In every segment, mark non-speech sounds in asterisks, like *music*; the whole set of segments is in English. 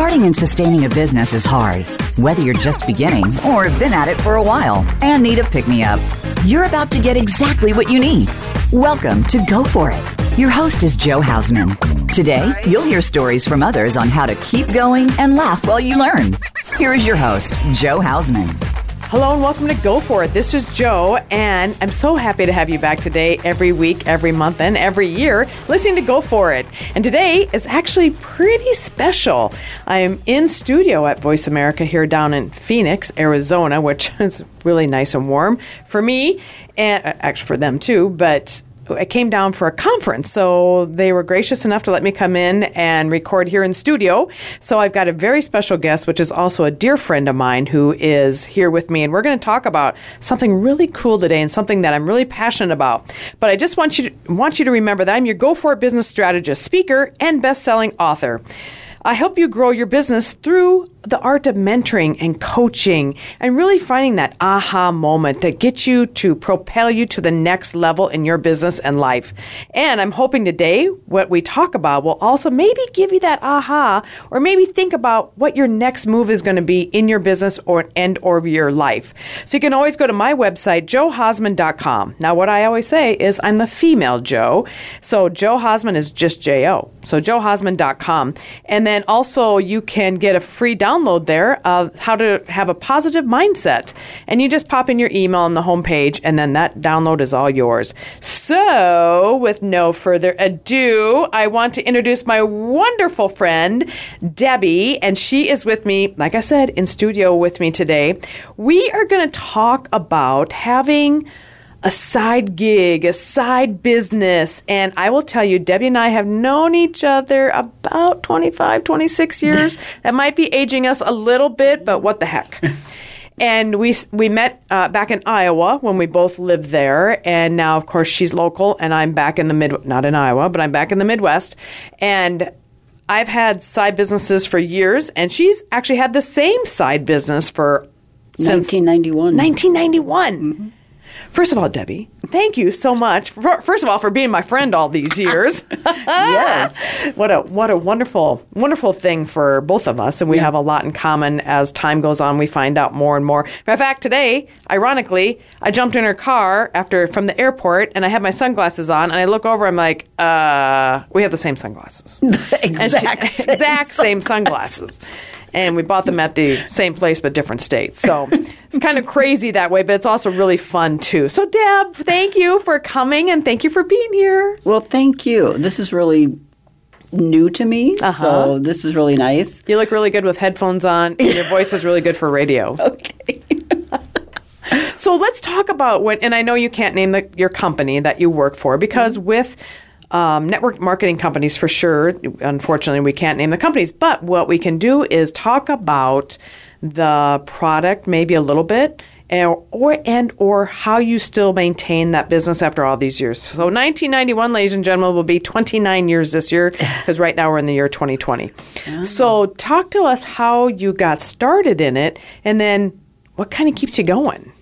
Starting and sustaining a business is hard, whether you're just beginning or have been at it for a while and need a pick me up. You're about to get exactly what you need. Welcome to Go For It. Your host is Jo Hausman. Today, you'll hear stories from others on how to keep going and laugh while you learn. Here is your host, Jo Hausman. Hello and welcome to Go For It. This is Jo, and I'm so happy to have you back today, every week, every month, and every year, listening to Go For It. And today is actually pretty special. I am in studio at Voice America here down in Phoenix, Arizona, which *laughs* is really nice and warm for me, and uh, actually for them too, but I came down for a conference, so they were gracious enough to let me come in and record here in studio. So I've got a very special guest, which is also a dear friend of mine who is here with me, and we're going to talk about something really cool today and something that I'm really passionate about. But I just want you to, want you to remember that I'm your Go For It business strategist, speaker, and best-selling author. I help you grow your business through the art of mentoring and coaching and really finding that aha moment that gets you to propel you to the next level in your business and life. And I'm hoping today what we talk about will also maybe give you that aha or maybe think about what your next move is going to be in your business or end or your life. So you can always go to my website johausman.com. Now what I always say is I'm the female Joe. So Jo Hausman is just J O. So johausman.com. And then also you can get a free download there of how to have a positive mindset. And you just pop in your email on the homepage, and then that download is all yours. So, with no further ado, I want to introduce my wonderful friend, Debbie, and she is with me, like I said, in studio with me today. We are going to talk about having a side gig, a side business. And I will tell you, Debbie and I have known each other about 25, 26 *laughs* years. that might be aging us a little bit, but what the heck. *laughs* and we we met uh, back in Iowa when we both lived there, and now of course she's local, and I'm back in the mid not in Iowa, but I'm back in the Midwest, and I've had side businesses for years, and she's actually had the same side business for since 1991. 1991. Mm-hmm. First of all, Debbie, thank you so much. For, first of all, for being my friend all these years. *laughs* yes. *laughs* What a what a wonderful wonderful thing for both of us, and we yeah. have a lot in common. As time goes on, we find out more and more. In fact, today, ironically, I jumped in her car after from the airport, and I had my sunglasses on, and I look over. I'm like, uh, we have the same sunglasses. *laughs* exact, she, same exact same sunglasses and we bought them at the same place but different states. So it's kind of crazy that way, but it's also really fun too. So, Deb, thank you for coming and thank you for being here. Well, thank you. This is really new to me, uh-huh. so this is really nice. You look really good with headphones on. your voice is really good for radio. *laughs* Okay. so let's talk about what, and I know you can't name the, your company that you work for because mm-hmm. with um, network marketing companies for sure. Unfortunately, we can't name the companies, but what we can do is talk about the product maybe a little bit and or and or how you still maintain that business after all these years. So 1991, ladies and gentlemen, will be 29 years this year *laughs* because right now we're in the year 2020. Oh. So talk to us how you got started in it, and then what kind of keeps you going.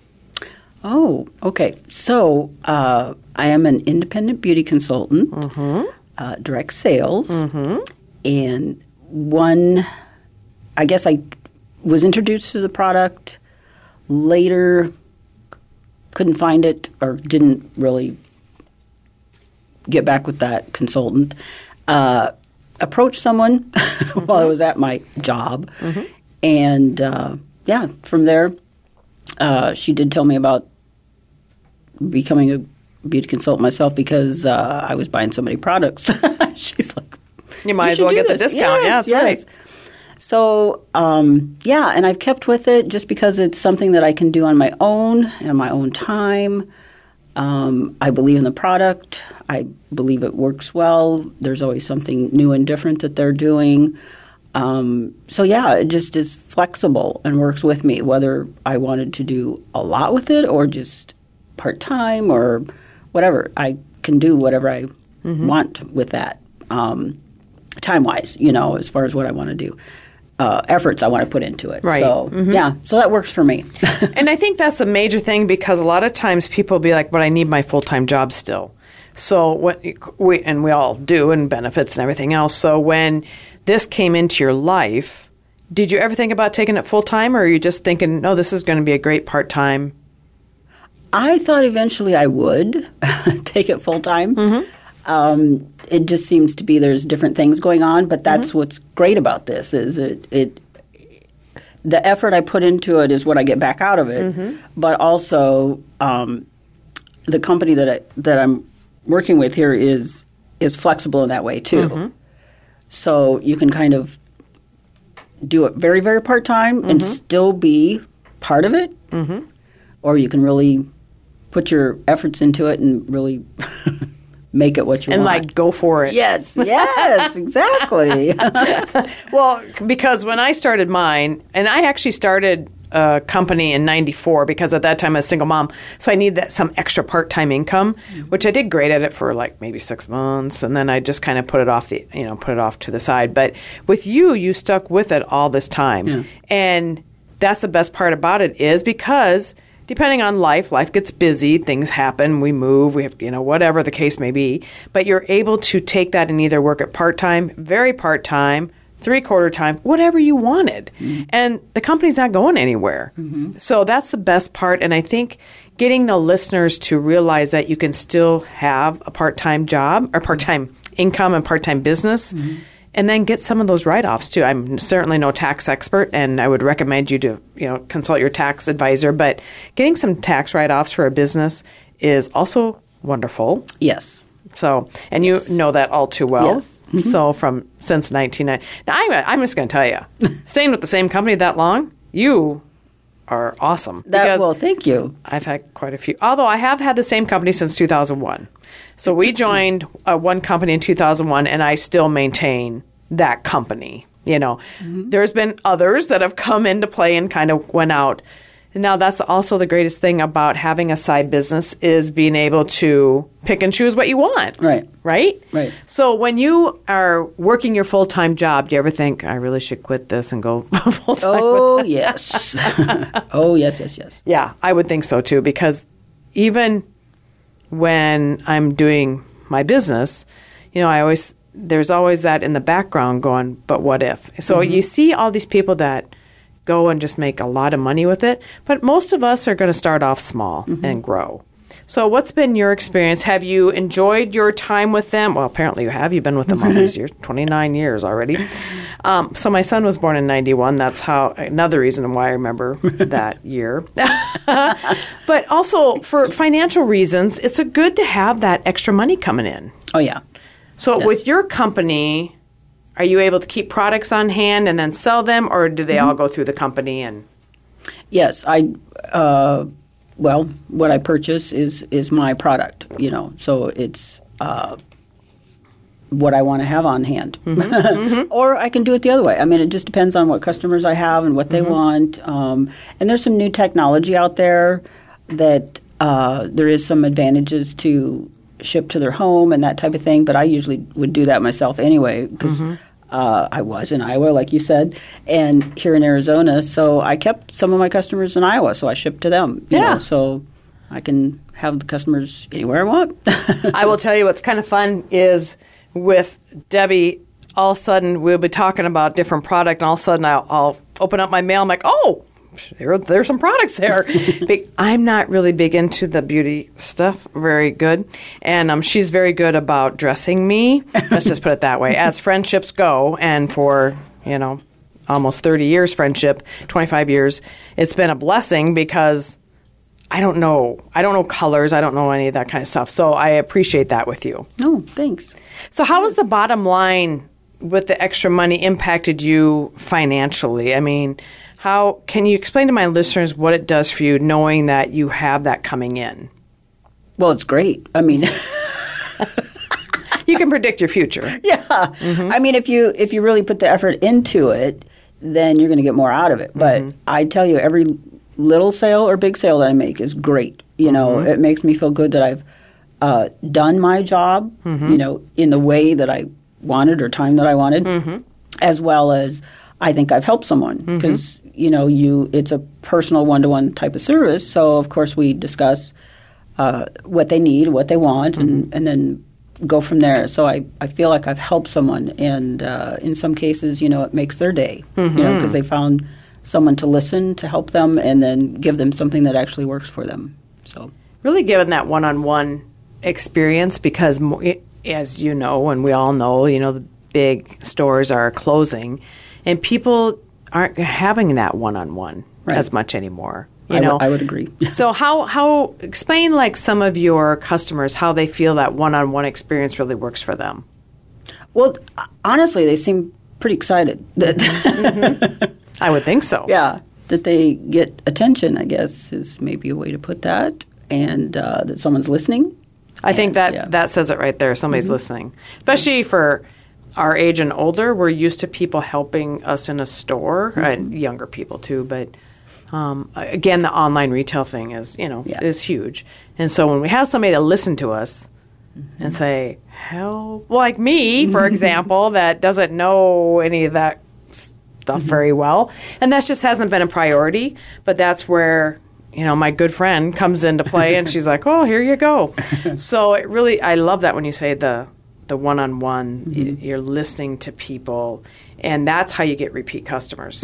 Oh, okay. So uh, I am an independent beauty consultant, mm-hmm. uh, direct sales, mm-hmm. and one, I guess I was introduced to the product later, couldn't find it or didn't really get back with that consultant. Uh, approached someone mm-hmm. *laughs* while I was at my job, mm-hmm. and uh, yeah, from there uh, she did tell me about becoming a beauty consultant myself because uh, I was buying so many products. *laughs* She's like, you might as well get this. the discount. Yes, yeah, that's yes. right. So um, yeah, and I've kept with it just because it's something that I can do on my own and my own time. Um, I believe in the product. I believe it works well. There's always something new and different that they're doing. Um, so yeah, it just is flexible and works with me, whether I wanted to do a lot with it or just part time or whatever. I can do whatever I mm-hmm. want with that, um, time wise. You know, as far as what I want to do. Uh, efforts I want to put into it. Right. So mm-hmm. yeah, so that works for me. *laughs* and I think that's a major thing because a lot of times people be like, "But I need my full time job still." So what we and we all do, and benefits and everything else. So when this came into your life, Did you ever think about taking it full time, or are you just thinking, no, this is going to be a great part time? I thought eventually I would *laughs* take it full time. Um, it just seems to be there's different things going on, but that's what's great about this is it it the effort I put into it is what I get back out of it, but also um, the company that I, that I'm working with here is is flexible in that way too. So you can kind of do it very very part time and mm-hmm. still be part of it, mm-hmm. or you can really put your efforts into it and really *laughs* make it what you And want. And like, go for it. yes, yes, exactly. *laughs* Well, because when I started mine, and I actually started a company in 94 because at that time I was a single mom. So I needed that, some extra part time income, which I did great at it for like maybe six months. And then I just kind of put it off the, you know, put it off to the side. But with you, you stuck with it all this time. Yeah. And that's the best part about it is because depending on life, life gets busy, things happen, we move, we have, you know, whatever the case may be. But you're able to take that and either work at part time, very part time, three quarter time, whatever you wanted. Mm-hmm. And the company's not going anywhere. Mm-hmm. So that's the best part. And I think getting the listeners to realize that you can still have a part time job or part time income and part time business. Mm-hmm. And then get some of those write-offs too. I'm certainly no tax expert, and I would recommend you to, you know, consult your tax advisor. But getting some tax write-offs for a business is also wonderful. yes. So, and you know that all too well. Yes. Mm-hmm. So, from since 1990. Now, I'm, I'm just going to tell you, *laughs* staying with the same company that long, you are awesome. That well, thank you. I've had quite a few. Although I have had the same company since 2001. So we *clears throat* joined uh, one company in 2001, and I still maintain that company. You know, there's been others that have come into play and kind of went out. Now that's also the greatest thing about having a side business is being able to pick and choose what you want. Right. Right? Right. So when you are working your full time job, do you ever think I really should quit this and go *laughs* full time Oh yes. *laughs* oh yes, yes, yes. yeah, I would think so too, because even when I'm doing my business, you know, I always there's always that in the background going, but what if? So mm-hmm. you see all these people that go and just make a lot of money with it, but most of us are going to start off small and grow. So, what's been your experience? Have you enjoyed your time with them? Well, apparently you have. You've been with them all these *laughs* years, 29 years already. Um, so, my son was born in 91. That's how another reason why I remember *laughs* that year. *laughs* but also, for financial reasons, it's a good to have that extra money coming in. Oh yeah. So, with your company, are you able to keep products on hand and then sell them, or do they all go through the company? And Yes, I. Uh, well, what I purchase is is my product. You know, so it's uh, what I want to have on hand, *laughs* or I can do it the other way. I mean, it just depends on what customers I have and what they want. Um, and there's some new technology out there that uh, there is some advantages to ship to their home and that type of thing. But I usually would do that myself anyway because. Uh, I was in Iowa, like you said, and here in Arizona. So I kept some of my customers in Iowa, so I shipped to them. you Yeah. know, so I can have the customers anywhere I want. *laughs* I will tell you what's kind of fun is with Debbie. All of a sudden, we'll be talking about different product, and all of a sudden, I'll, I'll open up my mail. I'm like, oh, there, there's some products there. *laughs* I'm not really big into the beauty stuff. Very good, and um, she's very good about dressing me. Let's just put it that way. As friendships go, and for you know, almost 30 years friendship, 25 years, it's been a blessing because I don't know. I don't know colors. I don't know any of that kind of stuff. So I appreciate that with you. no, thanks. So how has the bottom line with the extra money impacted you financially? I mean, how can you explain to my listeners what it does for you knowing that you have that coming in? Well, it's great. I mean, *laughs* You can predict your future. yeah. Mm-hmm. I mean, if you if you really put the effort into it, then you're going to get more out of it. But mm-hmm. I tell you, every little sale or big sale that I make is great. You know, mm-hmm. it makes me feel good that I've uh, done my job. You know, in the way that I wanted or time that I wanted, as well as I think I've helped someone because you know you it's a personal one to one type of service. So of course we discuss uh, what they need, what they want, and, and then go from there. So I, I feel like I've helped someone, and uh, in some cases, you know, it makes their day, you know, because they found someone to listen, to help them, and then give them something that actually works for them. So really given that one-on-one experience because as you know and we all know you know the big stores are closing and people aren't having that one-on-one Right. as much anymore you I w- know I would agree. *laughs* so how how explain like some of your customers how they feel that one-on-one experience really works for them well, honestly, they seem pretty excited that i would think so *laughs* yeah that they get attention. I guess is maybe a way to put that, and uh, that someone's listening. I think that yeah. Mm-hmm. that says it right there. Somebody's listening, especially for our age and older. We're used to people helping us in a store, Mm-hmm. and younger people too. But um, again, the online retail thing is you know Yeah. is huge, and so when we have somebody to listen to us Mm-hmm. and say help, like me, for *laughs* example, that doesn't know any of that stuff Mm-hmm. very well, and that just hasn't been a priority. But that's where you know my good friend comes into play, and she's like, "Oh, here you go." *laughs* so it really, I love that when you say the the one on one, you're listening to people, and that's how you get repeat customers.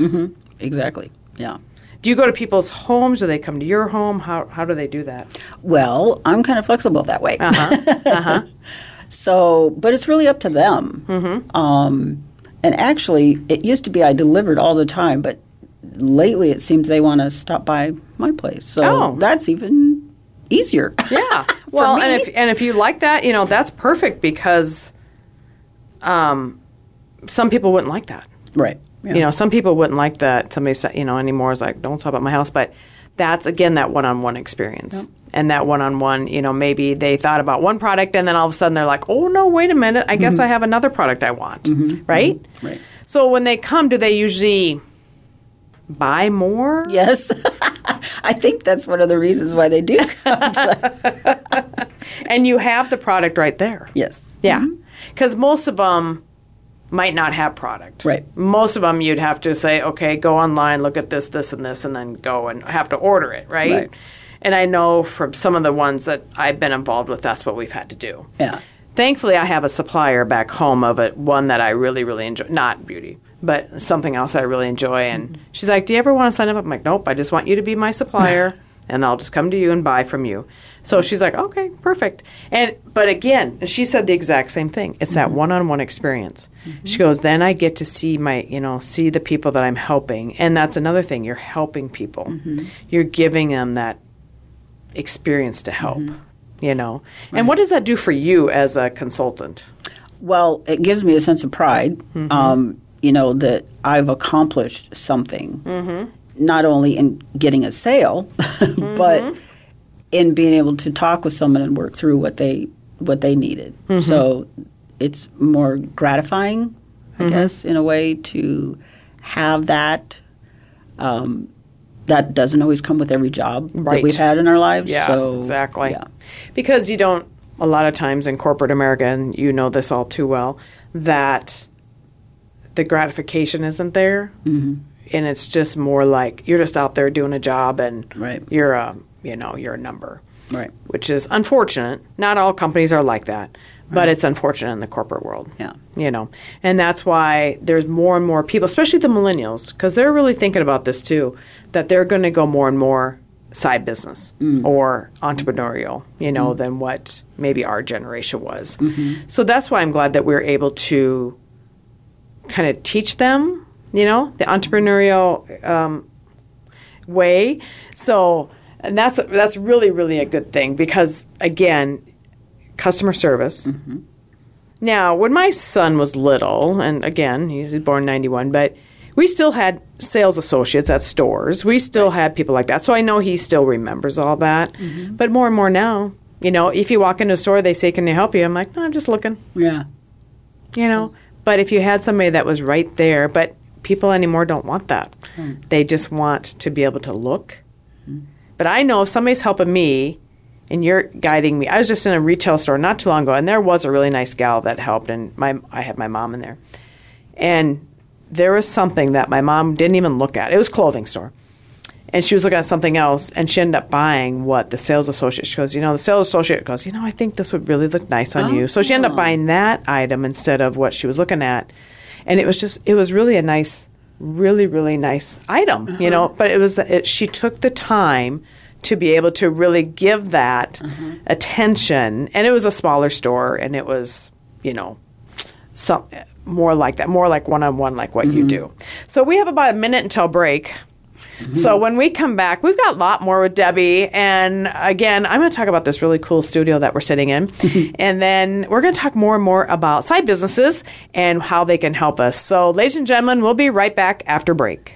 Exactly. Yeah. Do you go to people's homes? Do they come to your home? How how do they do that? Well, I'm kind of flexible that way. Uh-huh. Uh-huh. *laughs* So, but it's really up to them. Mm-hmm. Um, and actually, it used to be I delivered all the time, but lately it seems they want to stop by my place. So Oh. that's even easier. *laughs* Yeah. well, and if and if you like that, you know, that's perfect because um some people wouldn't like that. right. Yeah. You know, some people wouldn't like that somebody sa- you know anymore is like don't talk about my house, but that's again that one-on-one experience. And that one-on-one, you know, maybe they thought about one product and then all of a sudden they're like, "Oh no, wait a minute. I guess mm-hmm. I have another product I want." Mm-hmm. Mm-hmm. Right? Right. So when they come, do they usually buy more? Yes. *laughs* I think that's one of the reasons why they do *laughs* come. to- And you have the product right there. yes. Yeah, mm-hmm. because most of them might not have product. Right. Most of them you'd have to say, okay, go online, look at this, this, and this, and then go and have to order it, right? Right. And I know from some of the ones that I've been involved with, that's what we've had to do. Yeah. Thankfully, I have a supplier back home of it, one that I really, really enjoy. Not beauty, but something else I really enjoy. And she's like, Do you ever want to sign up? I'm like, Nope, I just want you to be my supplier, *laughs* and I'll just come to you and buy from you. So she's like, Okay, perfect. And But again, she said the exact same thing. It's that one on one experience. Mm-hmm. She goes, Then I get to see my, you know, see the people that I'm helping. And that's another thing. You're helping people, mm-hmm. you're giving them that experience to help. Mm-hmm. You know, and what does that do for you as a consultant? Well, it gives me a sense of pride, um, you know, that I've accomplished something, mm-hmm. not only in getting a sale, *laughs* but mm-hmm. in being able to talk with someone and work through what they what they needed. Mm-hmm. So it's more gratifying, I guess, in a way to have that. Um, that doesn't always come with every job Right. that we've had in our lives. Yeah, so, exactly. Yeah. Because you don't, a lot of times in corporate America, and you know this all too well, that the gratification isn't there. Mm-hmm. And it's just more like you're just out there doing a job and Right. you're a, you know, you're a number. Right. Which is unfortunate. Not all companies are like that, but it's unfortunate in the corporate world. Yeah. You know, and that's why there's more and more people, especially the millennials, because they're really thinking about this too, that they're going to go more and more side business mm. or entrepreneurial, you know, mm. than what maybe our generation was. Mm-hmm. So that's why I'm glad that we're able to kind of teach them, you know, the entrepreneurial um, way. So, and that's that's really really a good thing because again, customer service. Now, when my son was little, and again, he was born 91, but we still had sales associates at stores. We still had people like that. So I know he still remembers all that. But more and more now, you know, if you walk into a store, they say, Can I help you? I'm like, No, I'm just looking, Yeah. you know. But if you had somebody that was right there, but people anymore don't want that. Hmm. They just want to be able to look. Hmm. But I know if somebody's helping me and you're guiding me. I was just in a retail store not too long ago, and there was a really nice gal that helped, and my I had my mom in there, and there was something that my mom didn't even look at. It was clothing store, and she was looking at something else, and she ended up buying what the sales associate. She goes, you know, the sales associate goes, you know, I think this would really look nice on you. So she ended up oh. buying that item instead of what she was looking at, and it was just, it was really a nice, really, really nice item, you uh-huh. know. But it was, it, she took the time to be able to really give that uh-huh. attention, and it was a smaller store, and it was, you know, some more like that, more like one on one, like what you mm-hmm. do. So we have about a minute until break. So when we come back, we've got a lot more with Debbie, and again, I'm going to talk about this really cool studio that we're sitting in, *laughs* and then we're going to talk more and more about side businesses and how they can help us. So, ladies and gentlemen, we'll be right back after break.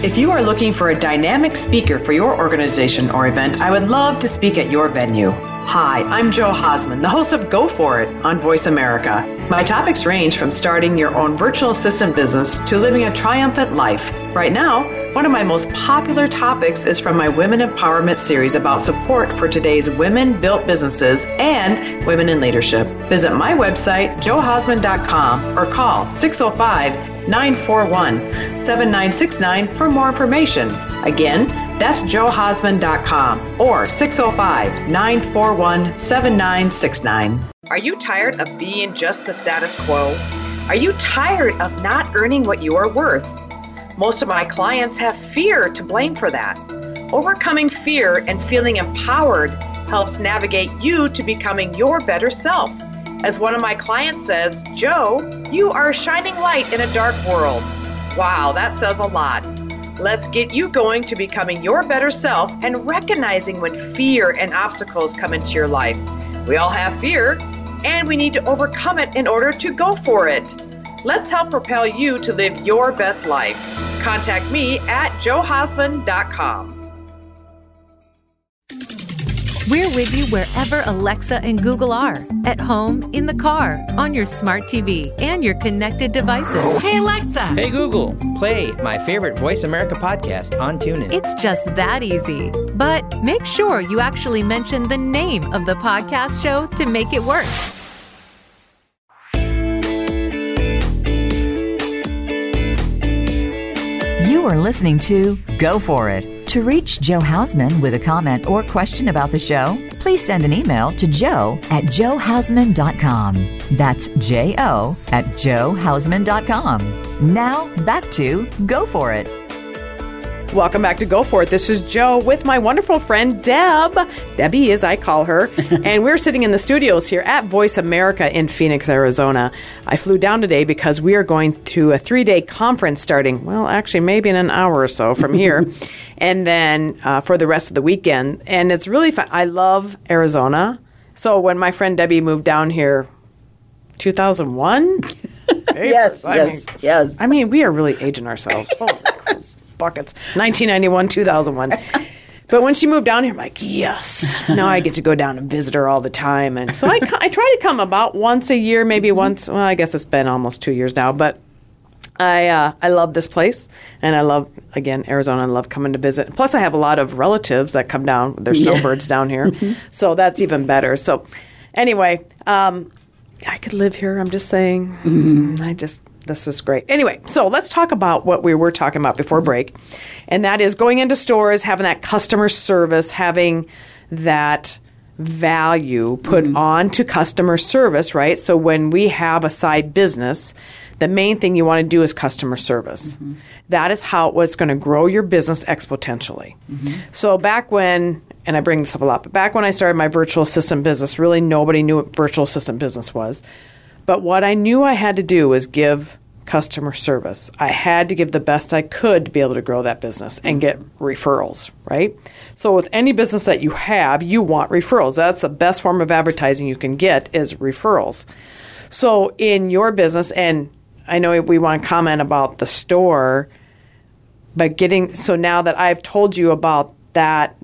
If you are looking for a dynamic speaker for your organization or event, I would love to speak at your venue. Hi, I'm Jo Hausman, the host of Go For It on Voice America. My topics range from starting your own virtual assistant business to living a triumphant life. Right now, one of my most popular topics is from my Women Empowerment series about support for today's women built businesses and women in leadership. Visit my website, johausman.com, or call 605 941 7969 for more information. Again, that's johausman.com or 605 941 7969. Are you tired of being just the status quo? Are you tired of not earning what you are worth? Most of my clients have fear to blame for that. Overcoming fear and feeling empowered helps navigate you to becoming your better self. As one of my clients says, Jo, you are a shining light in a dark world. Wow, that says a lot. Let's get you going to becoming your better self and recognizing when fear and obstacles come into your life. We all have fear, and we need to overcome it in order to go for it. Let's help propel you to live your best life. Contact me at johausman.com. We're with you wherever Alexa and Google are at home, in the car, on your smart TV, and your connected devices. Hey Alexa. Hey Google, play my favorite Voice America podcast on TuneIn. It's just that easy. But make sure you actually mention the name of the podcast show to make it work. You are listening to Go For It. To reach Jo Hausman with a comment or question about the show, please send an email to jo at johausman.com. That's J O at johausman.com. Now, back to Go For It. Welcome back to Go For It. This is Jo with my wonderful friend Deb. Debbie, as I call her. *laughs* and we're sitting in the studios here at Voice America in Phoenix, Arizona. I flew down today because we are going to a three day conference starting, well, actually, maybe in an hour or so from *laughs* here. and then uh, for the rest of the weekend. And it's really fun. I love Arizona. So when my friend Debbie moved down here, 2001? *laughs* Yes, I yes, mean- yes. I mean, we are really aging ourselves. Buckets. 1991, 2001. *laughs* But when she moved down here, I'm like, yes. Now I get to go down and visit her all the time. And so I, I try to come about once a year, maybe once. Well, I guess it's been almost two years now. But I uh, I love this place, and I love again Arizona. I love coming to visit. Plus, I have a lot of relatives that come down. There's snowbirds down here, *laughs* so that's even better. So, anyway, um, I could live here. I'm just saying. I just this was great. Anyway, so let's talk about what we were talking about before break, and that is going into stores, having that customer service, having that value put mm-hmm. on to customer service, right? So when we have a side business, the main thing you want to do is customer service. Mm-hmm. That is how what's going to grow your business exponentially. Mm-hmm. So back when, and I bring this up a lot, but back when I started my virtual assistant business, really nobody knew what virtual assistant business was. But what I knew I had to do was give customer service. I had to give the best I could to be able to grow that business and get referrals, right? So with any business that you have, you want referrals. That's the best form of advertising you can get is referrals. So in your business and I know we want to comment about the store, but getting so now that I've told you about that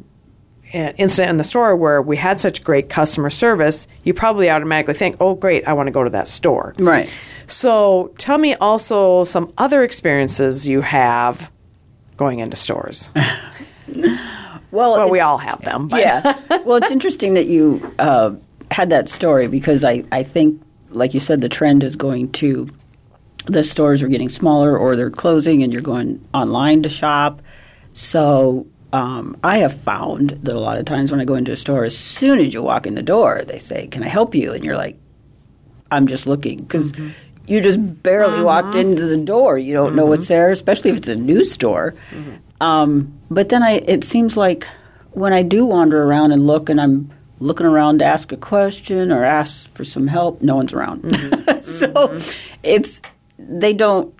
incident in the store where we had such great customer service, you probably automatically think, "Oh, great, I want to go to that store." Right. So, tell me also some other experiences you have going into stores. *laughs* Well, Well, we all have them. But yeah. *laughs* Well, it's interesting that you uh, had that story because I, I think, like you said, the trend is going to the stores are getting smaller or they're closing and you're going online to shop. So um, I have found that a lot of times when I go into a store, as soon as you walk in the door, they say, Can I help you? And you're like, I'm just looking because mm-hmm. you just barely uh-huh. walked into the door. You don't know what's mm-hmm. there, especially if it's a new store. Mm-hmm. Um, but then I, it seems like when I do wander around and look, and I'm looking around to ask a question or ask for some help, no one's around. *laughs* so it's they don't.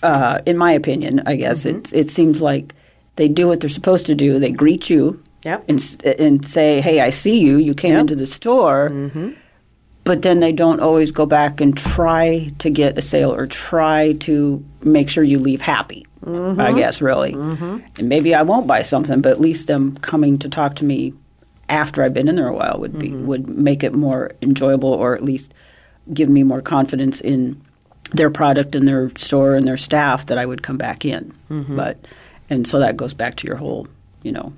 Uh, in my opinion, I guess it it seems like they do what they're supposed to do. They greet you. Yep. And, and say, "Hey, I see you. You came Yep. into the store." Mm-hmm. but then they don't always go back and try to get a sale or try to make sure you leave happy. Mm-hmm. I guess really, mm-hmm. and maybe I won't buy something, but at least them coming to talk to me after I've been in there a while would be would make it more enjoyable, or at least give me more confidence in their product and their store and their staff that I would come back in. But and so that goes back to your whole, you know,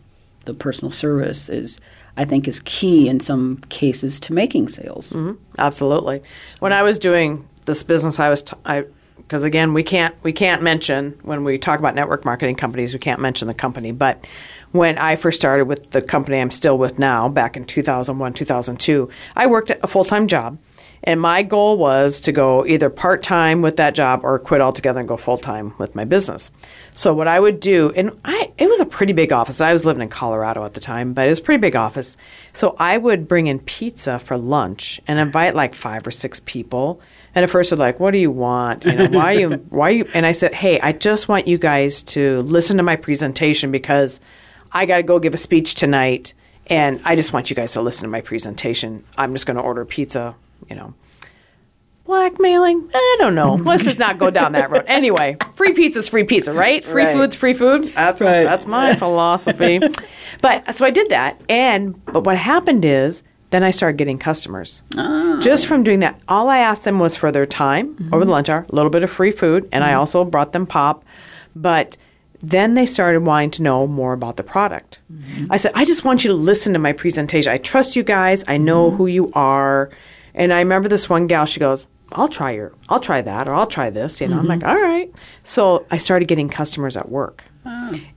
the personal service is I think is key in some cases to making sales. Mm-hmm. Absolutely. When I was doing this business, I was t- I because again we can't we can't mention when we talk about network marketing companies we can't mention the company. But when I first started with the company I'm still with now, back in 2001 2002, I worked at a full time job. And my goal was to go either part time with that job or quit altogether and go full time with my business. So what I would do, and I it was a pretty big office. I was living in Colorado at the time, but it was a pretty big office. So I would bring in pizza for lunch and invite like five or six people. And at first they're like, "What do you want? You know, why you *laughs* why you?" And I said, "Hey, I just want you guys to listen to my presentation because I got to go give a speech tonight, and I just want you guys to listen to my presentation. I'm just going to order pizza." You know, blackmailing? I don't know. *laughs* Let's just not go down that road. Anyway, free pizza's free pizza, right? Free Right. food's free food. That's Right. that's my *laughs* philosophy. But so I did that, and but what happened is then I started getting customers ah. just from doing that. All I asked them was for their time mm-hmm. over the lunch hour, a little bit of free food, and I mm-hmm. also brought them pop, but. Then they started wanting to know more about the product. Mm-hmm. I said, I just want you to listen to my presentation. I trust you guys. I know who you are. And I remember this one gal, she goes, I'll try your, I'll try that, or I'll try this. You know, I'm mm-hmm. like, all right. So I started getting customers at work.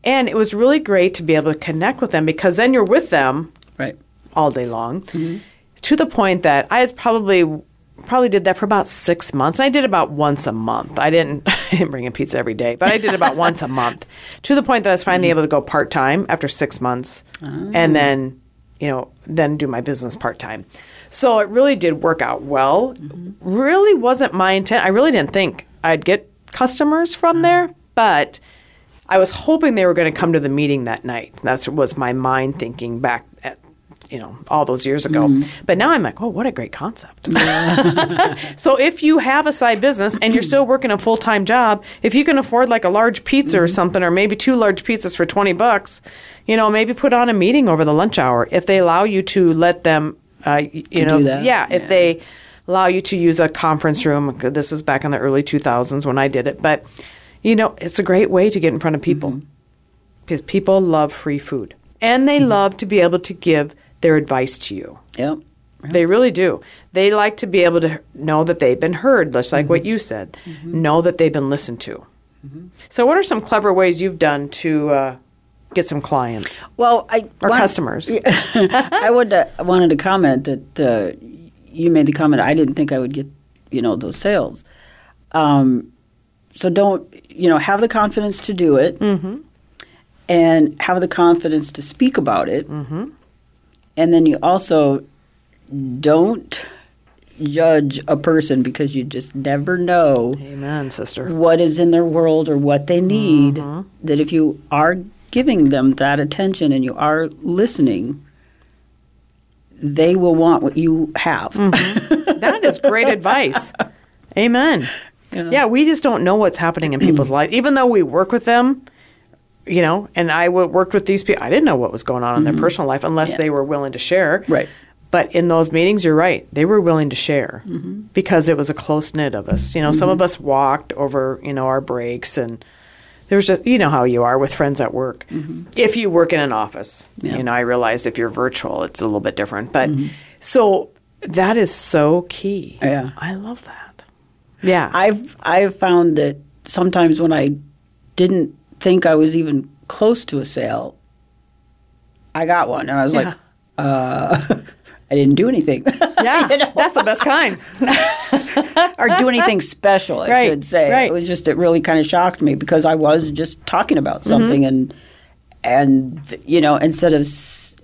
And it was really great to be able to connect with them because then you're with them Right. all day long mm-hmm. to the point that I was probably probably did that for about six months and I did about once a month. I didn't *laughs* I didn't bring in pizza every day, but I did about *laughs* once a month. To the point that I was finally mm-hmm. able to go part time after six months oh. and then, you know, then do my business part time. So it really did work out well. Mm-hmm. Really wasn't my intent. I really didn't think I'd get customers from mm-hmm. there, but I was hoping they were going to come to the meeting that night. That's was my mind thinking back at you know all those years ago. Mm-hmm. But now I'm like, oh, what a great concept. *laughs* *laughs* so if you have a side business and you're still working a full time job, if you can afford like a large pizza or something, or maybe two large pizzas for twenty bucks, you know, maybe put on a meeting over the lunch hour if they allow you to let them. Uh, you know, that? yeah, if they allow you to use a conference room. This was back in the early 2000s when I did it, but you know, it's a great way to get in front of people mm-hmm. because people love free food and they mm-hmm. love to be able to give their advice to you. Yep. They really do. They like to be able to know that they've been heard, just like what mm-hmm. you said. Know that they've been listened to. So, what are some clever ways you've done to uh, get some clients Well, I or customers? *laughs* I would uh, wanted to comment that uh, you made the comment. I didn't think I would get you know those sales. Um, so don't you know have the confidence to do it, and have the confidence to speak about it, and then you also don't judge a person because you just never know Amen, sister. what is in their world or what they need. That if you are giving them that attention and you are listening, they will want what you have. That is great *laughs* advice. Amen. Yeah. we just don't know what's happening in *clears throat* people's lives. Even though we work with them, you know, and I w- worked with these people. I didn't know what was going on in their personal life unless Mm-hmm. Yeah. they were willing to share. Right. But in those meetings, you're right. They were willing to share Mm-hmm. because it was a close knit of us. You know, some of us walked over, you know, our breaks and there was just, you know how you are with friends at work. If you work in an office, Mm-hmm. Yeah. you know, I realize if you're virtual, it's a little bit different. But so that is so key. Yeah. I love that. Yeah. I've I've found that sometimes when I didn't think I was even close to a sale, I got one, and I was Yeah. like, uh, *laughs* I didn't do anything. *laughs* yeah. *laughs* You know? That's the best kind. *laughs* or do anything special, I Right, should say. right. It was just it really kind of shocked me because I was just talking about Mm-hmm. something and and you know instead of s-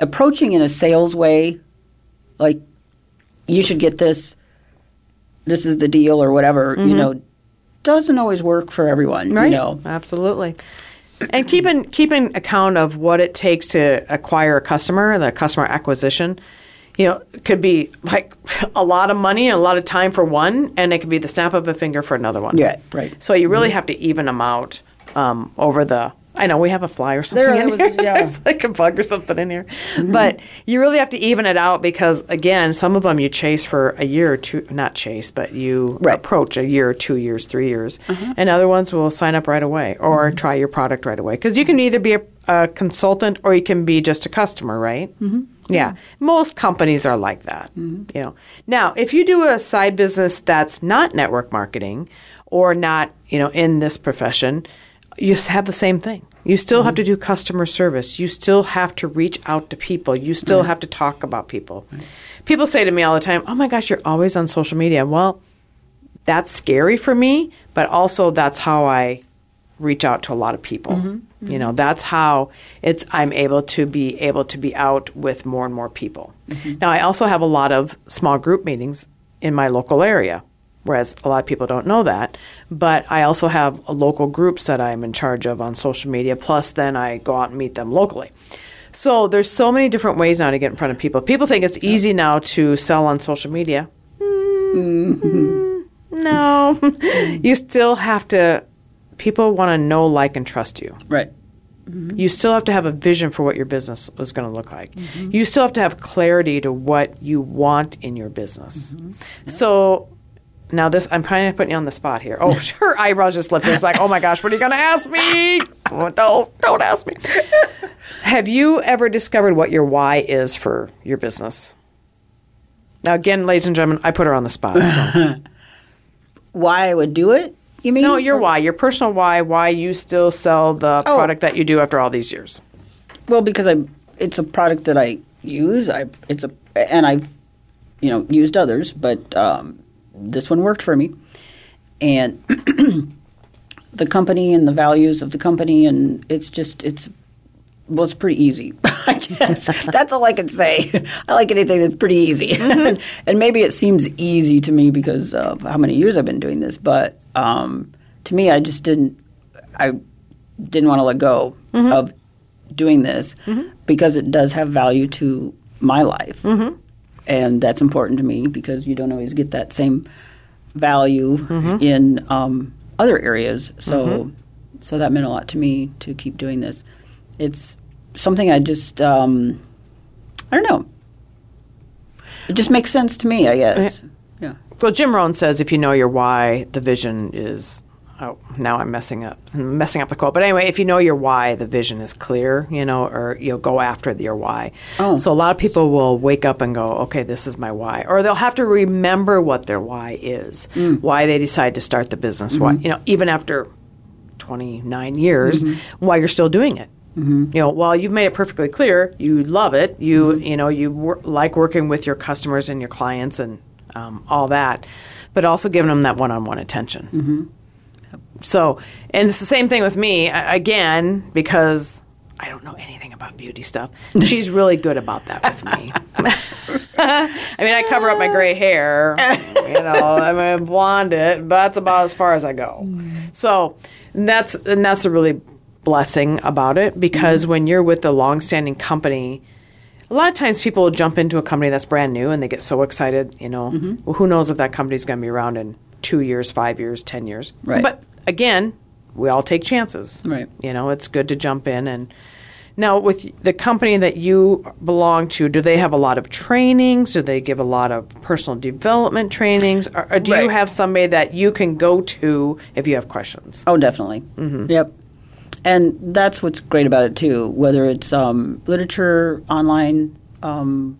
approaching in a sales way, like you should get this, this is the deal or whatever, you know, doesn't always work for everyone. Mm-hmm. Right. You know, Absolutely. And keeping keeping account of what it takes to acquire a customer, the customer acquisition, you know, could be like *laughs* a lot of money and a lot of time for one, and it could be the snap of a finger for another one. Yeah, right. So you really mm-hmm. have to even them out um, over the. I know we have a fly or something There, in that here. was- *laughs* yeah. There's like a bug or something in here, mm-hmm. but you really have to even it out because again, some of them you chase for a year or two, not chase, but you Right. approach a year, two years, three years, uh-huh. and other ones will sign up right away or mm-hmm. try your product right away because you can either be a, a consultant or you can be just a customer, right? Mm-hmm. Yeah, most companies are like that. You know, now if you do a side business that's not network marketing or not, you know, in this profession, you have the same thing. You still have to do customer service. You still have to reach out to people. You still have to talk about people. People say to me all the time, "Oh my gosh, you're always on social media." Well, that's scary for me, but also that's how I reach out to a lot of people. Mm-hmm. You know, mm-hmm. that's how it's I'm able to be able to be out with more and more people. Mm-hmm. Now, I also have a lot of small group meetings in my local area, whereas a lot of people don't know that. But I also have local groups that I'm in charge of on social media. Plus, then I go out and meet them locally. So there's so many different ways now to get in front of people. People think it's easy now to sell on social media. Mm, no, *laughs* you still have to. People want to know, like, and trust you. right. Mm-hmm. You still have to have a vision for what your business is going to look like. Mm-hmm. You still have to have clarity to what you want in your business. Mm-hmm. So now this, I'm kind of putting you on the spot here. Oh, *laughs* her eyebrows just lifted. It's like, oh my gosh, what are you going to ask me? Oh, don't, don't ask me. *laughs* have you ever discovered what your why is for your business? Now, again, ladies and gentlemen, I put her on the spot. So. *laughs* Why I would do it? You mean? No, your why, your personal why, why you still sell the Oh. product that you do after all these years. Well, because I, it's a product that I use. I, it's a, and I've, you know, used others, but um, this one worked for me, and *clears throat* the company and the values of the company, and it's just it's, well, it's pretty easy. *laughs* I guess *laughs* that's all I can say. I like anything that's pretty easy, *laughs* and maybe it seems easy to me because of how many years I've been doing this, but um, to me, I just didn't. I didn't want to let go of doing this because it does have value to my life. And that's important to me because you don't always get that same value in um, other areas. So, so that meant a lot to me to keep doing this. It's something I just, um, I don't know. It just makes sense to me, I guess. Yeah. Well, Jim Rohn says if you know your why, the vision is. Oh, now I'm messing up, I'm messing up the quote. But anyway, if you know your why, the vision is clear, you know, or you'll go after your why. Oh. So a lot of people will wake up and go, okay, this is my why, or they'll have to remember what their why is, mm. why they decide to start the business, why mm-hmm. you know, even after 29 years, mm-hmm. why you're still doing it. Mm-hmm. You know, while you've made it perfectly clear, you love it. You you know you wor- like working with your customers and your clients and um, all that, but also giving them that one-on-one attention. So, and it's the same thing with me again because I don't know anything about beauty stuff. *laughs* She's really good about that with me. *laughs* I mean, I cover up my gray hair, you know, I mean, blonde it, but that's about as far as I go. So that's and that's a really blessing about it because when you're with a long-standing company. A lot of times people will jump into a company that's brand new and they get so excited, you know. Well, who knows if that company's going to be around in two years, five years, ten years. Right. But again, we all take chances. Right. You know, it's good to jump in and. Now, with the company that you belong to, do they have a lot of trainings? Do they give a lot of personal development trainings? Or, or do you have somebody that you can go to if you have questions? Oh, definitely. Mm-hmm. Yep. And that's what's great about it too. Whether it's um, literature, online um,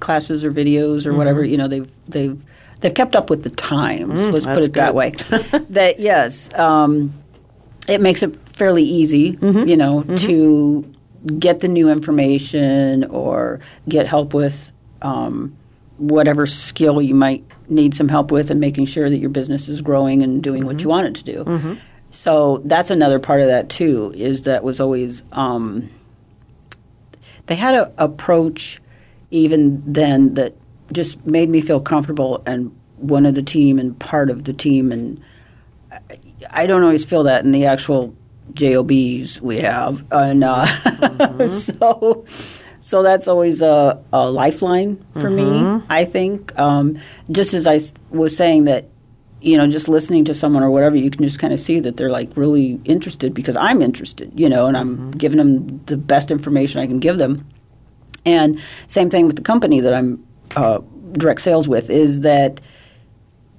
classes, or videos, or Mm-hmm. whatever, you know, they've they've they've kept up with the times. let's put Mm, it that way. *laughs* that yes, um, it makes it fairly easy, Mm-hmm. you know, to get the new information or get help with um, whatever skill you might need some help with, and making sure that your business is growing and doing what you want it to do. So that's another part of that too. Is that was always um, they had an approach even then that just made me feel comfortable and one of the team and part of the team. And I- I don't always feel that in the actual jobs we have. And uh, *laughs* so so that's always a, a lifeline for me I think. Um, just as I was saying that you know just listening to someone or whatever you can just kind of see that they're like really interested because I'm interested you know and I'm giving them the best information I can give them and same thing with the company that I'm uh, direct sales with is that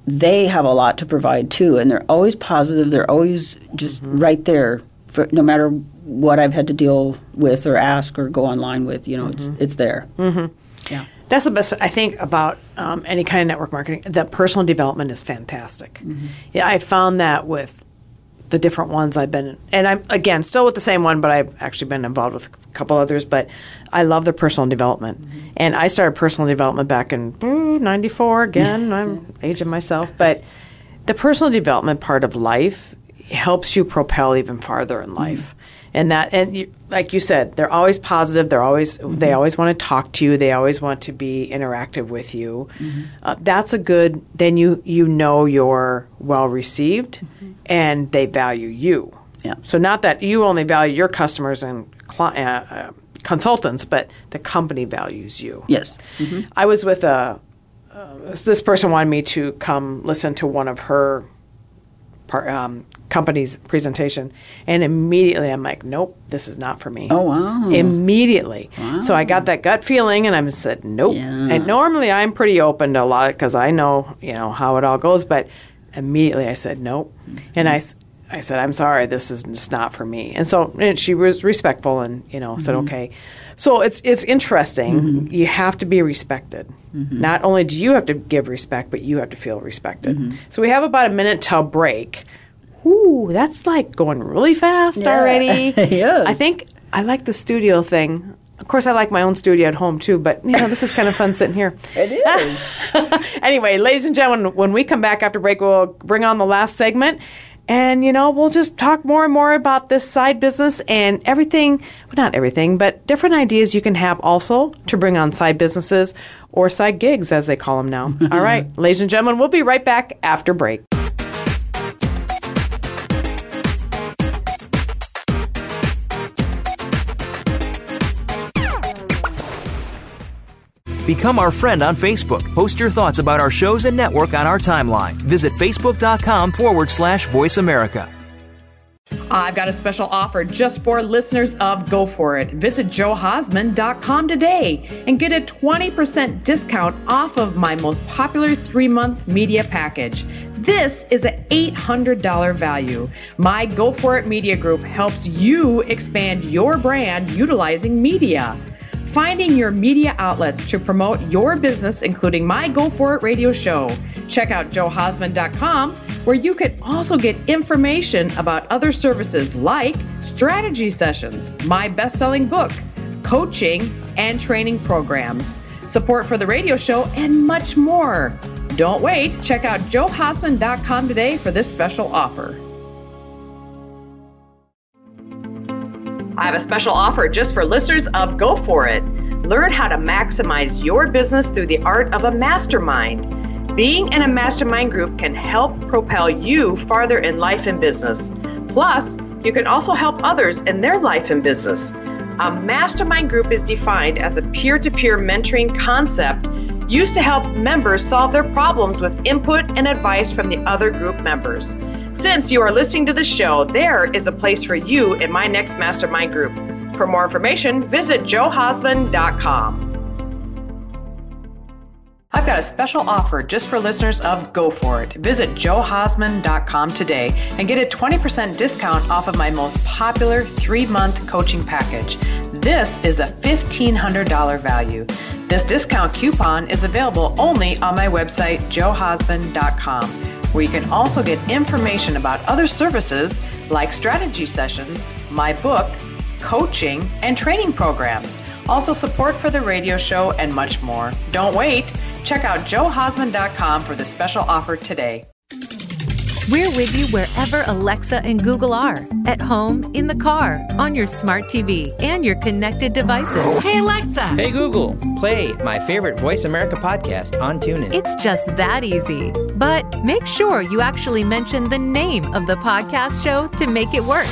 they have a lot to provide too, and they're always positive. They're always just right there, for, no matter what I've had to deal with or ask or go online with. You know, it's it's there. Mm-hmm. Yeah. That's the best I think about um, any kind of network marketing. That personal development is fantastic. Mm-hmm. Yeah, I found that with the different ones I've been, and I'm again still with the same one, but I've actually been involved with a couple others. But I love the personal development, mm-hmm. and I started personal development back in '94. Again, I'm aging myself, but the personal development part of life helps you propel even farther in life. Mm-hmm. And that, and you, like you said, they're always positive. They're always, they always want to talk to you. They always want to be interactive with you. Uh, that's a good. Then you you know you're well received, and they value you. Yeah. So not that you only value your customers and cli- uh, uh, consultants, but the company values you. Yes. I was with a uh, this person wanted me to come listen to one of her um, company's presentation, and immediately I'm like, nope, this is not for me. Oh, wow. Immediately, so I got that gut feeling, and I said, nope. Yeah. And normally I'm pretty open to a lot because I know you know how it all goes, but immediately I said nope, mm-hmm. and I. I said, "I'm sorry, this is just not for me." And so and she was respectful, and you know, said, mm-hmm. "Okay." So it's it's interesting. Mm-hmm. You have to be respected. Not only do you have to give respect, but you have to feel respected. So we have about a minute till break. Ooh, that's like going really fast Yeah. already. *laughs* Yes. I think I like the studio thing. Of course, I like my own studio at home too, but you know, this is kind of fun sitting here. *laughs* It is. *laughs* anyway, ladies and gentlemen, when we come back after break, we'll bring on the last segment. And, you know, we'll just talk more and more about this side business and everything, well, not everything, but different ideas you can have also to bring on side businesses or side gigs, as they call them now. All right, ladies and gentlemen, we'll be right back after break. Become our friend on Facebook. Post your thoughts about our shows and network on our timeline. Visit facebook.com forward slash VoiceAmerica. I've got a special offer just for listeners of Go For It. Visit johausman.com today and get a 20% discount off of my most popular three month media package. This is an $800 value. My Go For It Media Group helps you expand your brand utilizing media. Finding your media outlets to promote your business, including my Go For It radio show. Check out johausman.com, where you can also get information about other services like strategy sessions, my best selling book, coaching and training programs, support for the radio show, and much more. Don't wait. Check out johausman.com today for this special offer. Have a special offer just for listeners of Go For It. Learn how to maximize your business through the art of a mastermind. Being in a mastermind group can help propel you farther in life and business. Plus, you can also help others in their life and business. A mastermind group is defined as a peer to peer mentoring concept used to help members solve their problems with input and advice from the other group members. Since you are listening to the show, there is a place for you in my next mastermind group. For more information, visit johausman.com. I've got a special offer just for listeners of Go For It. Visit johausman.com today and get a 20% discount off of my most popular three month coaching package. This is a $1,500 value. This discount coupon is available only on my website, johausman.com, where you can also get information about other services like strategy sessions, my book, coaching, and training programs. Also, support for the radio show and much more. Don't wait. Check out johausman.com for the special offer today. We're with you wherever Alexa and Google are at home, in the car, on your smart TV, and your connected devices. Hey, Alexa. Hey Google, play my favorite VoiceAmerica podcast on TuneIn. It's just that easy. But make sure you actually mention the name of the podcast show to make it work.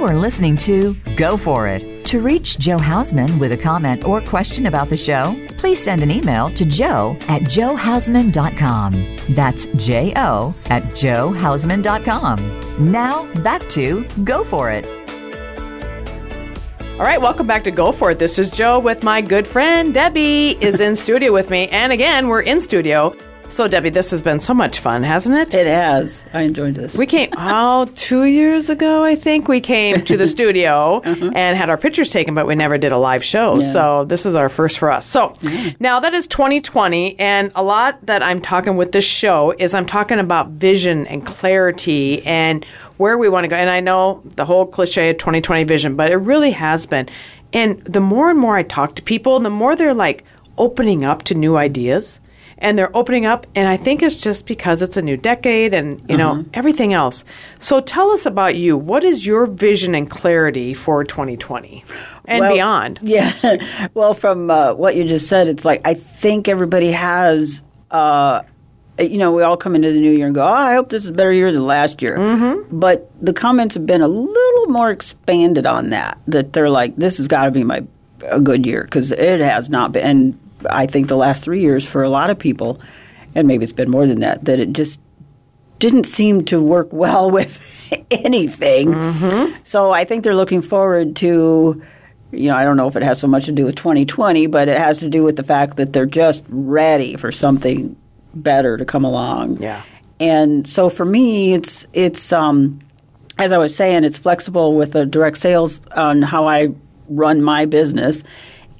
You are listening to Go For It. To reach Jo Hausman with a comment or question about the show, please send an email to jo at johausman.com. That's J O at johausman.com. Now back to Go For It. All right, welcome back to Go For It. This is Jo with my good friend Debbie is in studio with me. And again, we're in studio. So, Debbie, this has been so much fun, hasn't it? It has. I enjoyed this. We came, oh, two years ago, I think, we came to the *laughs* studio uh-huh. and had our pictures taken, but we never did a live show. Yeah. So this is our first for us. So now that is 2020, and a lot that I'm talking with this show is I'm talking about vision and clarity and where we want to go. And I know the whole cliche of 2020 vision, but it really has been. And the more and more I talk to people, the more they're like opening up to new ideas and they're opening up and i think it's just because it's a new decade and you know everything else so tell us about you what is your vision and clarity for 2020 and Well, beyond *laughs* Yeah. well, from uh, what you just said, it's like I think everybody has. Uh, you know, we all come into the new year and go, "Oh, I hope this is a better year than last year." Mm-hmm. But the comments have been a little more expanded on that. That they're like, "This has got to be my a good year," because it has not been. And I think the last three years for a lot of people, and maybe it's been more than that, that it just didn't seem to work *laughs* well with anything. So I think they're looking forward to, you know, I don't know if it has so much to do with 2020, but it has to do with the fact that they're just ready for something better to come along. Yeah. And so for me, it's it's um, as I was saying, it's flexible with the direct sales on how I run my business,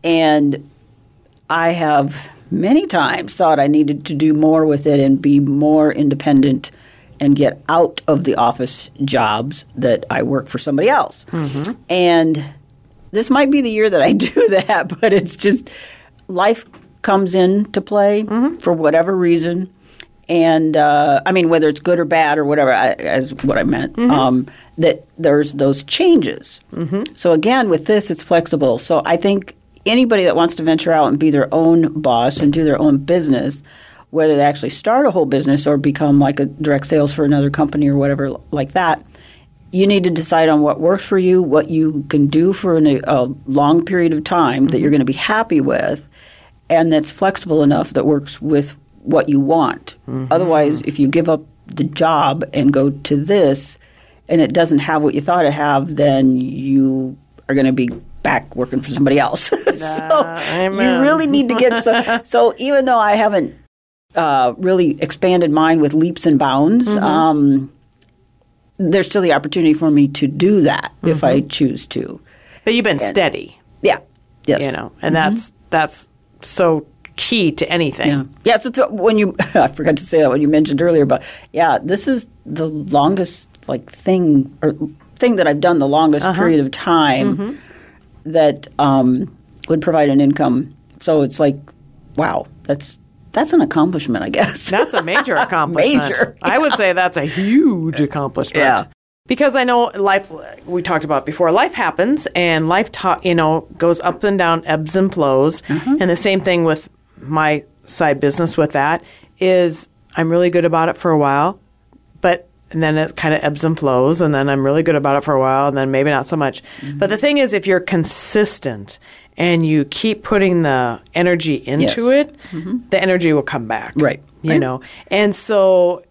and I have many times thought I needed to do more with it and be more independent and get out of the office jobs that I work for somebody else. And this might be the year that I *laughs* do that, but it's just life comes into play for whatever reason. And uh, I mean, whether it's good or bad or whatever, I, as what I meant, um, that there's those changes. So again, with this, it's flexible. So I think anybody that wants to venture out and be their own boss and do their own business, whether they actually start a whole business or become like a direct sales for another company or whatever like that, you need to decide on what works for you, what you can do for an, a long period of time that you're mm-hmm. going to be happy with, and that's flexible enough that works with what you want. Mm-hmm. Otherwise, if you give up the job and go to this, and it doesn't have what you thought it have, then you are going to be back working for somebody else. *laughs* so you really need to get some. *laughs* so even though I haven't uh, really expanded mine with leaps and bounds. Um, there's still the opportunity for me to do that if I choose to. but you've been steady Yeah. Yes. you know and that's that's so key to anything Yeah. Yeah. So when you, *laughs* I forgot to say that when you mentioned earlier, but yeah, this is the longest like thing or thing that I've done the longest Uh-huh. period of time Mm-hmm. That um, would provide an income. So it's like, wow, that's that's an accomplishment, I guess. *laughs* That's a major *laughs* accomplishment. Major, I would say that's a huge accomplishment. Yeah. Because I know life, we talked about before, life happens and life, ta- you know, goes up and down, ebbs and flows. Mm-hmm. And the same thing with my side business with that is I'm really good about it for a while, and then it kind of ebbs and flows, and then I'm really good about it for a while, and then maybe not so much. Mm-hmm. But the thing is, if you're consistent and you keep putting the energy into Yes. it, the energy will come back. Right. You Right. know, and so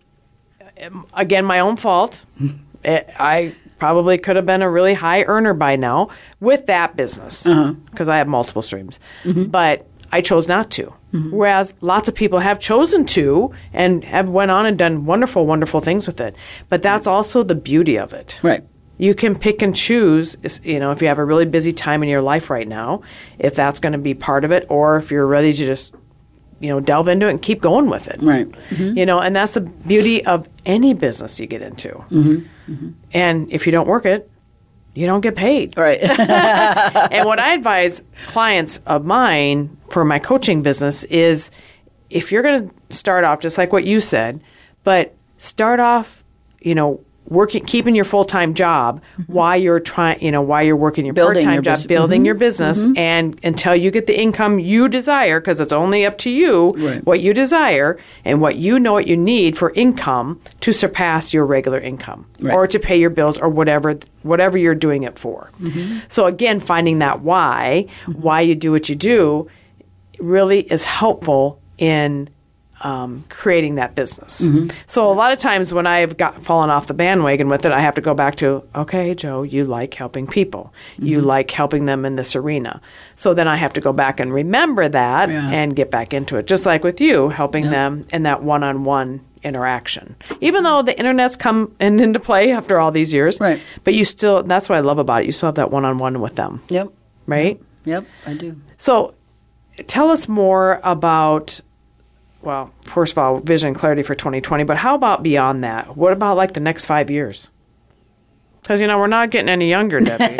um, again, my own fault. *laughs* It, I probably could have been a really high earner by now with that business because I have multiple streams, but I chose not to. Mm-hmm. Whereas lots of people have chosen to and have went on and done wonderful, wonderful things with it. But that's also the beauty of it. Right. You can pick and choose, you know, if you have a really busy time in your life right now, if that's going to be part of it, or if you're ready to just, you know, delve into it and keep going with it. Right. Mm-hmm. You know, and that's the beauty of any business you get into. Mm-hmm. mm-hmm. And if you don't work it, you don't get paid. Right. *laughs* *laughs* and what I advise clients of mine for my coaching business is if you're going to start off just like what you said, but start off, you know, working keeping your full-time job while you're trying, you know, while you're working your Mm-hmm. Building part-time your job, bus- building mhm, your business and until you get the income you desire because it's only up to you Right. what you desire and what you know what you need for income to surpass your regular income Right. or to pay your bills or whatever whatever you're doing it for. So again, finding that why, why you do what you do, really is helpful in um, creating that business. So a lot of times when I've got fallen off the bandwagon with it, I have to go back to okay, Jo, you like helping people, you like helping them in this arena. So then I have to go back and remember that Yeah. and get back into it. Just like with you, helping them in that one-on-one interaction. Even though the internet's come in, into play after all these years, Right. But you still that's what I love about it. You still have that one-on-one with them, yep. right? Yep. I do. So, tell us more about, well, first of all, vision clarity for 2020, but how about beyond that? What about like the next five years? Because, you know, we're not getting any younger, Debbie.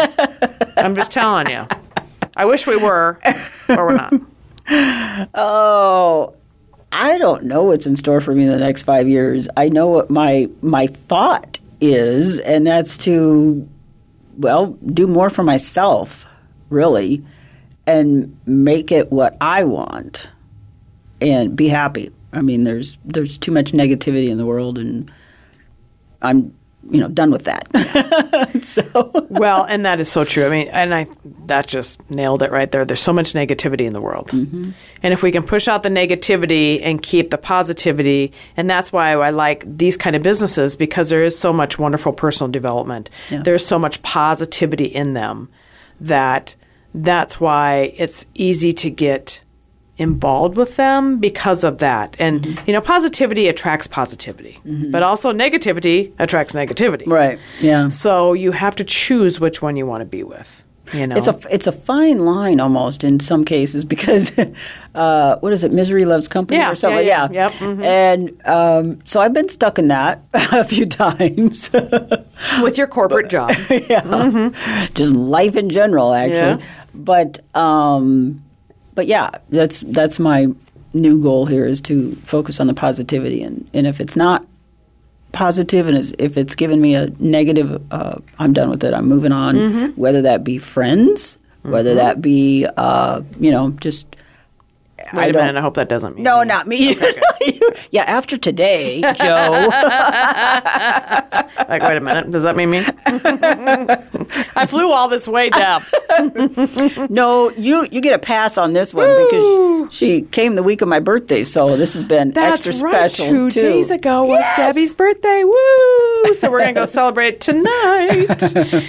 *laughs* I'm just telling you. I wish we were, but we're not. Oh, I don't know what's in store for me in the next five years. I know what my my thought is, and that's to, well, do more for myself, really, and make it what I want, and be happy. I mean, there's there's too much negativity in the world, and I'm you know done with that. *laughs* so Well, and that is so true. I mean, and I that just nailed it right there. There's so much negativity in the world, mm-hmm. and if we can push out the negativity and keep the positivity, and that's why I like these kind of businesses because there is so much wonderful personal development. Yeah. There's so much positivity in them that that's why it's easy to get involved with them because of that. And you know, positivity attracts positivity, but also negativity attracts negativity. right, yeah. So you have to choose which one you want to be with. You know, It's a it's a fine line almost in some cases because *laughs* uh, what is it? Misery loves company Yeah, or something. yeah, yeah. Yep, mhm. And um, so I've been stuck in that *laughs* a few times. with your corporate *laughs* job. yeah. Just life in general, actually. But um, but yeah, that's that's my new goal here is to focus on the positivity and and if it's not positive and it's, if it's given me a negative, uh, I'm done with it. I'm moving on. Mm-hmm. Whether that be friends, whether that be uh, you know just. Wait I a minute. I hope that doesn't mean No, not me. *laughs* yeah, after today, *laughs* Jo. *laughs* Like, wait a minute. Does that mean me? I flew all this way, Deb. no, you you get a pass on this one because she came the week of my birthday, so this has been That's extra right. special Two too. days ago was Yes! Debbie's birthday. Woo! So we're gonna go celebrate tonight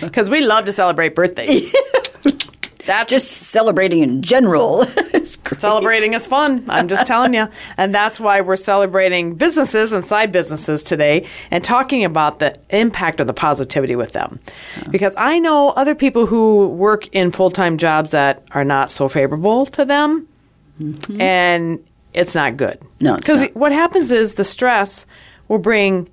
because we love to celebrate birthdays. That's Just celebrating in general. Great. *laughs* Celebrating is fun. I'm just telling you. And that's why we're celebrating businesses and side businesses today and talking about the impact of the positivity with them. Because I know other people who work in full time jobs that are not so favorable to them, and it's not good. No, Because what happens is the stress will bring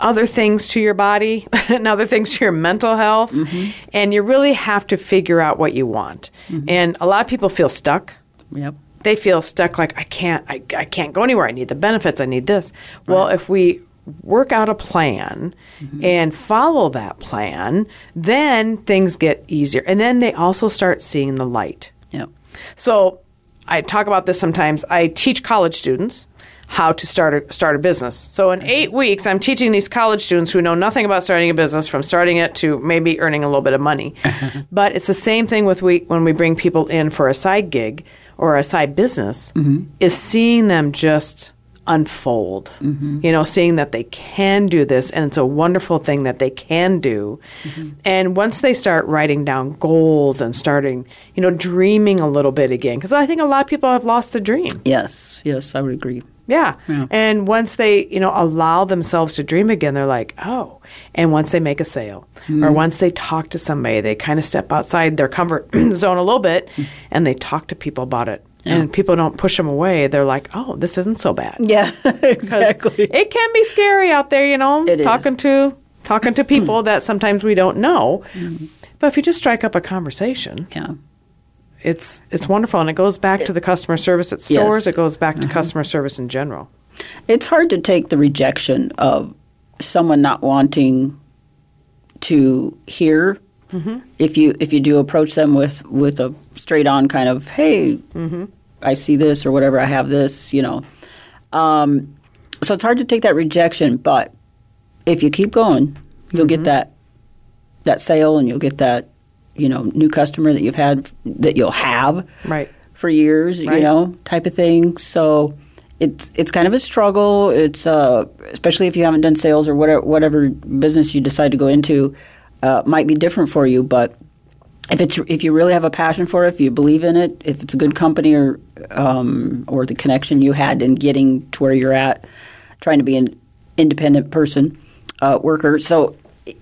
other things to your body *laughs* and other things to your mental health. Mm-hmm. And you really have to figure out what you want. And a lot of people feel stuck. Yep. They feel stuck like I can't I, I can't go anywhere. I need the benefits. I need this. Well, if we work out a plan mm-hmm. and follow that plan, then things get easier. And then they also start seeing the light. Yep. So I talk about this sometimes. I teach college students how to start a, start a business. So in mm-hmm. eight weeks, I'm teaching these college students who know nothing about starting a business from starting it to maybe earning a little bit of money. *laughs* but it's the same thing with we, when we bring people in for a side gig or a side business, mm-hmm. is seeing them just unfold. Mm-hmm. You know, seeing that they can do this and it's a wonderful thing that they can do. Mm-hmm. And once they start writing down goals and starting, you know, dreaming a little bit again, because I think a lot of people have lost the dream. Yes, yes, I would agree. Yeah. And once they, you know, allow themselves to dream again, they're like, oh. And once they make a sale or hmm. once they talk to somebody, they kind of step outside their comfort *clears throat* zone a little bit hmm. and they talk to people about it. And people don't push them away. They're like, oh, this isn't so bad. Yeah, *laughs* exactly. It can be scary out there, you know, It is. talking to talking to people hmm. that sometimes we don't know. But if you just strike up a conversation, Yeah. It's it's wonderful, and it goes back to the customer service at Yes. Uh-huh. stores. It goes back to customer service in general. It's hard to take the rejection of someone not wanting to hear. If you if you do approach them with with a straight on kind of hey, I see this or whatever, I have this, you know. Um, so it's hard to take that rejection, but if you keep going, you'll get that that sale and you'll get that you know new customer that you've had that you'll have Right. for years, you know, type of thing. So it's it's kind of a struggle. It's uh, especially if you haven't done sales or whatever whatever business you decide to go into uh, might be different for you. But if it's if you really have a passion for it, if you believe in it, if it's a good company or um, or the connection you had in getting to where you're at, trying to be an independent person, uh, worker. So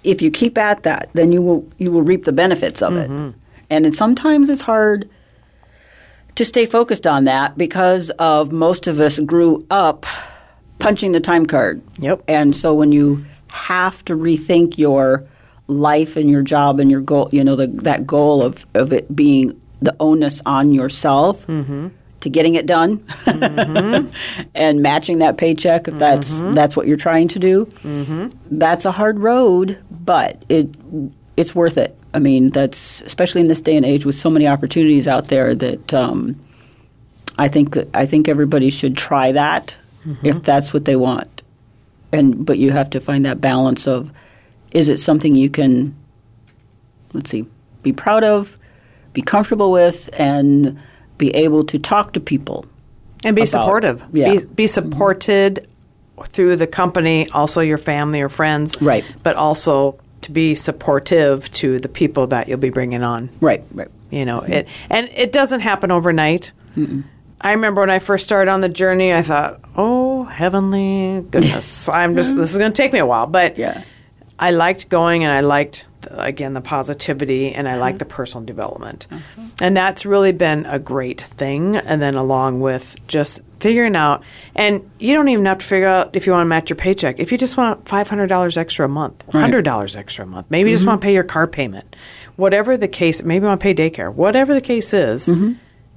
if you keep at that, then you will you will reap the benefits of it. Mm-hmm. And it, sometimes it's hard to stay focused on that because of most of us grew up punching the time card. Yep. And so when you have to rethink your life and your job and your goal, you know, the, that goal of, of it being the onus on yourself mm-hmm. To getting it done mm-hmm. *laughs* and matching that paycheck if that's mm-hmm. that's what you're trying to do. Mm-hmm. That's a hard road, but it it's worth it. I mean, that's especially in this day and age with so many opportunities out there that um, I think I think everybody should try that if that's what they want. And but you have to find that balance of is it something you can let's see be proud of, be comfortable with, and be able to talk to people. And be About- supportive. yeah. Be, be supported through the company, also your family or friends. Right. But also to be supportive to the people that you'll be bringing on. Right, right. You know, it and it doesn't happen overnight. I remember when I first started on the journey, I thought, "Oh, heavenly goodness, *laughs* I'm just this is going to take me a while." But Yeah. I liked going, and I liked again the positivity, and I like mm-hmm. the personal development, mm-hmm. and that's really been a great thing. And then along with just figuring out, and you don't even have to figure out if you want to match your paycheck. If you just want five hundred dollars extra a month, hundred dollars extra a month, maybe you just mm-hmm. want to pay your car payment, whatever the case. Maybe you want to pay daycare, whatever the case is.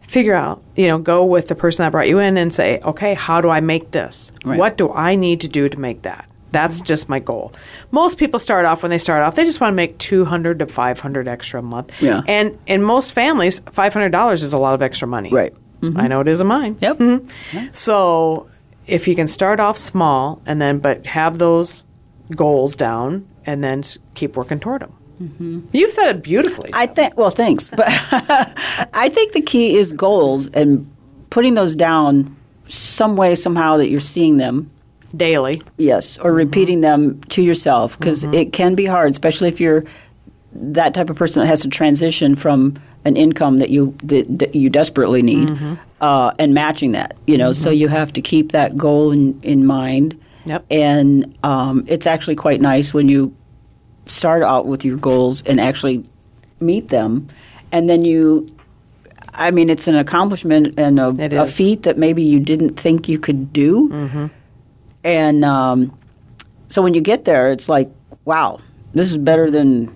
Figure out, you know, go with the person that brought you in and say, okay, how do I make this? Right. What do I need to do to make that? That's mm-hmm. just my goal. Most people start off when they start off, they just want to make 200 to 500 extra a month. Yeah. And in most families, $500 is a lot of extra money. Right. Mm-hmm. Mm-hmm. I know it is in mine. Yep. So if you can start off small and then, but have those goals down and then keep working toward them. You've said it beautifully. I think. Well, thanks, but *laughs* I think the key is goals and putting those down some way, somehow that you're seeing them. Daily. Yes, or repeating mm-hmm. them to yourself because mm-hmm. it can be hard, especially if you're that type of person that has to transition from an income that you that, that you desperately need mm-hmm. uh, and matching that. You know, so you have to keep that goal in in mind. Yep. And um, it's actually quite nice when you start out with your goals and actually meet them, and then you. I mean, it's an accomplishment and a, a feat that maybe you didn't think you could do. And um, so when you get there, it's like, wow, this is better than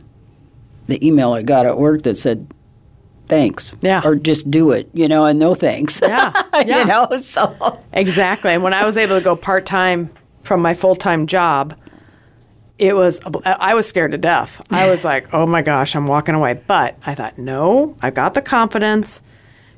the email I got at work that said, thanks. Yeah. Or just do it, you know, and no thanks. Yeah, *laughs* yeah. you know, so. Exactly. And when I was able to go part time from my full time job, it was, I was scared to death. I was *laughs* like, oh my gosh, I'm walking away. But I thought, no, I've got the confidence.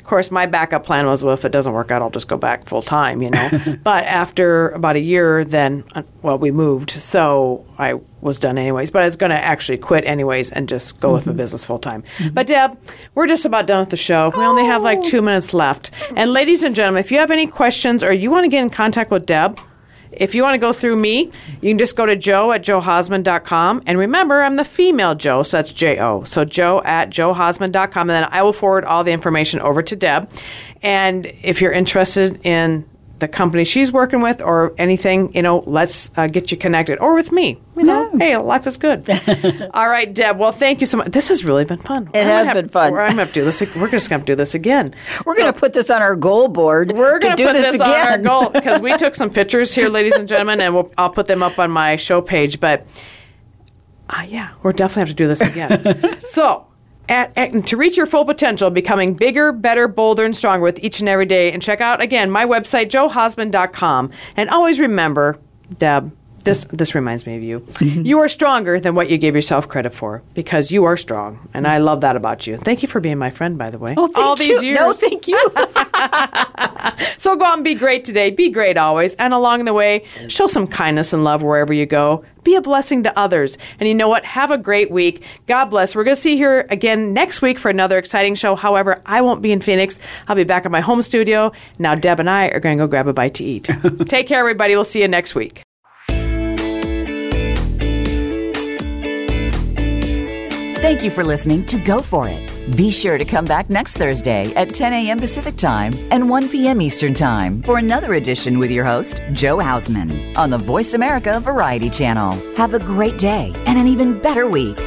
Course, my backup plan was, well, if it doesn't work out, I'll just go back full time, you know. *laughs* but after about a year, then, uh, well, we moved, so I was done anyways. But I was going to actually quit anyways and just go with my business full time. But Deb, we're just about done with the show. We only have like two minutes left. And ladies and gentlemen, if you have any questions or you want to get in contact with Deb, if you want to go through me, you can just go to jo at johausman.com. And remember, I'm the female Jo, so that's J O. So jo at johausman.com. And then I will forward all the information over to Deb. And if you're interested in the company she's working with or anything, you know, let's uh, get you connected. Or with me. You know, hey, life is good. *laughs* all right, Deb. Well, thank you so much. This has really been fun. It I'm has been fun. We're, I'm have to do this. We're just going to do this again. We're going to put this on our goal board. We're going to do put this, on our goal because we took some pictures here, ladies and gentlemen, and we'll, I'll put them up on my show page. But uh, yeah, we'll definitely have to do this again. *laughs* so. At, at- to reach your full potential, becoming bigger, better, bolder, and stronger with each and every day. And check out, again, my website, johausman.com. And always remember, Deb, this, this reminds me of you. Mm-hmm. You are stronger than what you gave yourself credit for because you are strong. And I love that about you. Thank you for being my friend, by the way. Oh, thank All these years. No, thank you. *laughs* So go out and be great today. Be great always. And along the way, show some kindness and love wherever you go. Be a blessing to others. And you know what? Have a great week. God bless. We're going to see you here again next week for another exciting show. However, I won't be in Phoenix. I'll be back at my home studio. Now, Deb and I are going to go grab a bite to eat. *laughs* Take care, everybody. We'll see you next week. Thank you for listening to Go For It. Be sure to come back next Thursday at 10 a.m. Pacific Time and 1 p.m. Eastern Time for another edition with your host, Jo Hausman, on the VoiceAmerica Variety Channel. Have a great day and an even better week.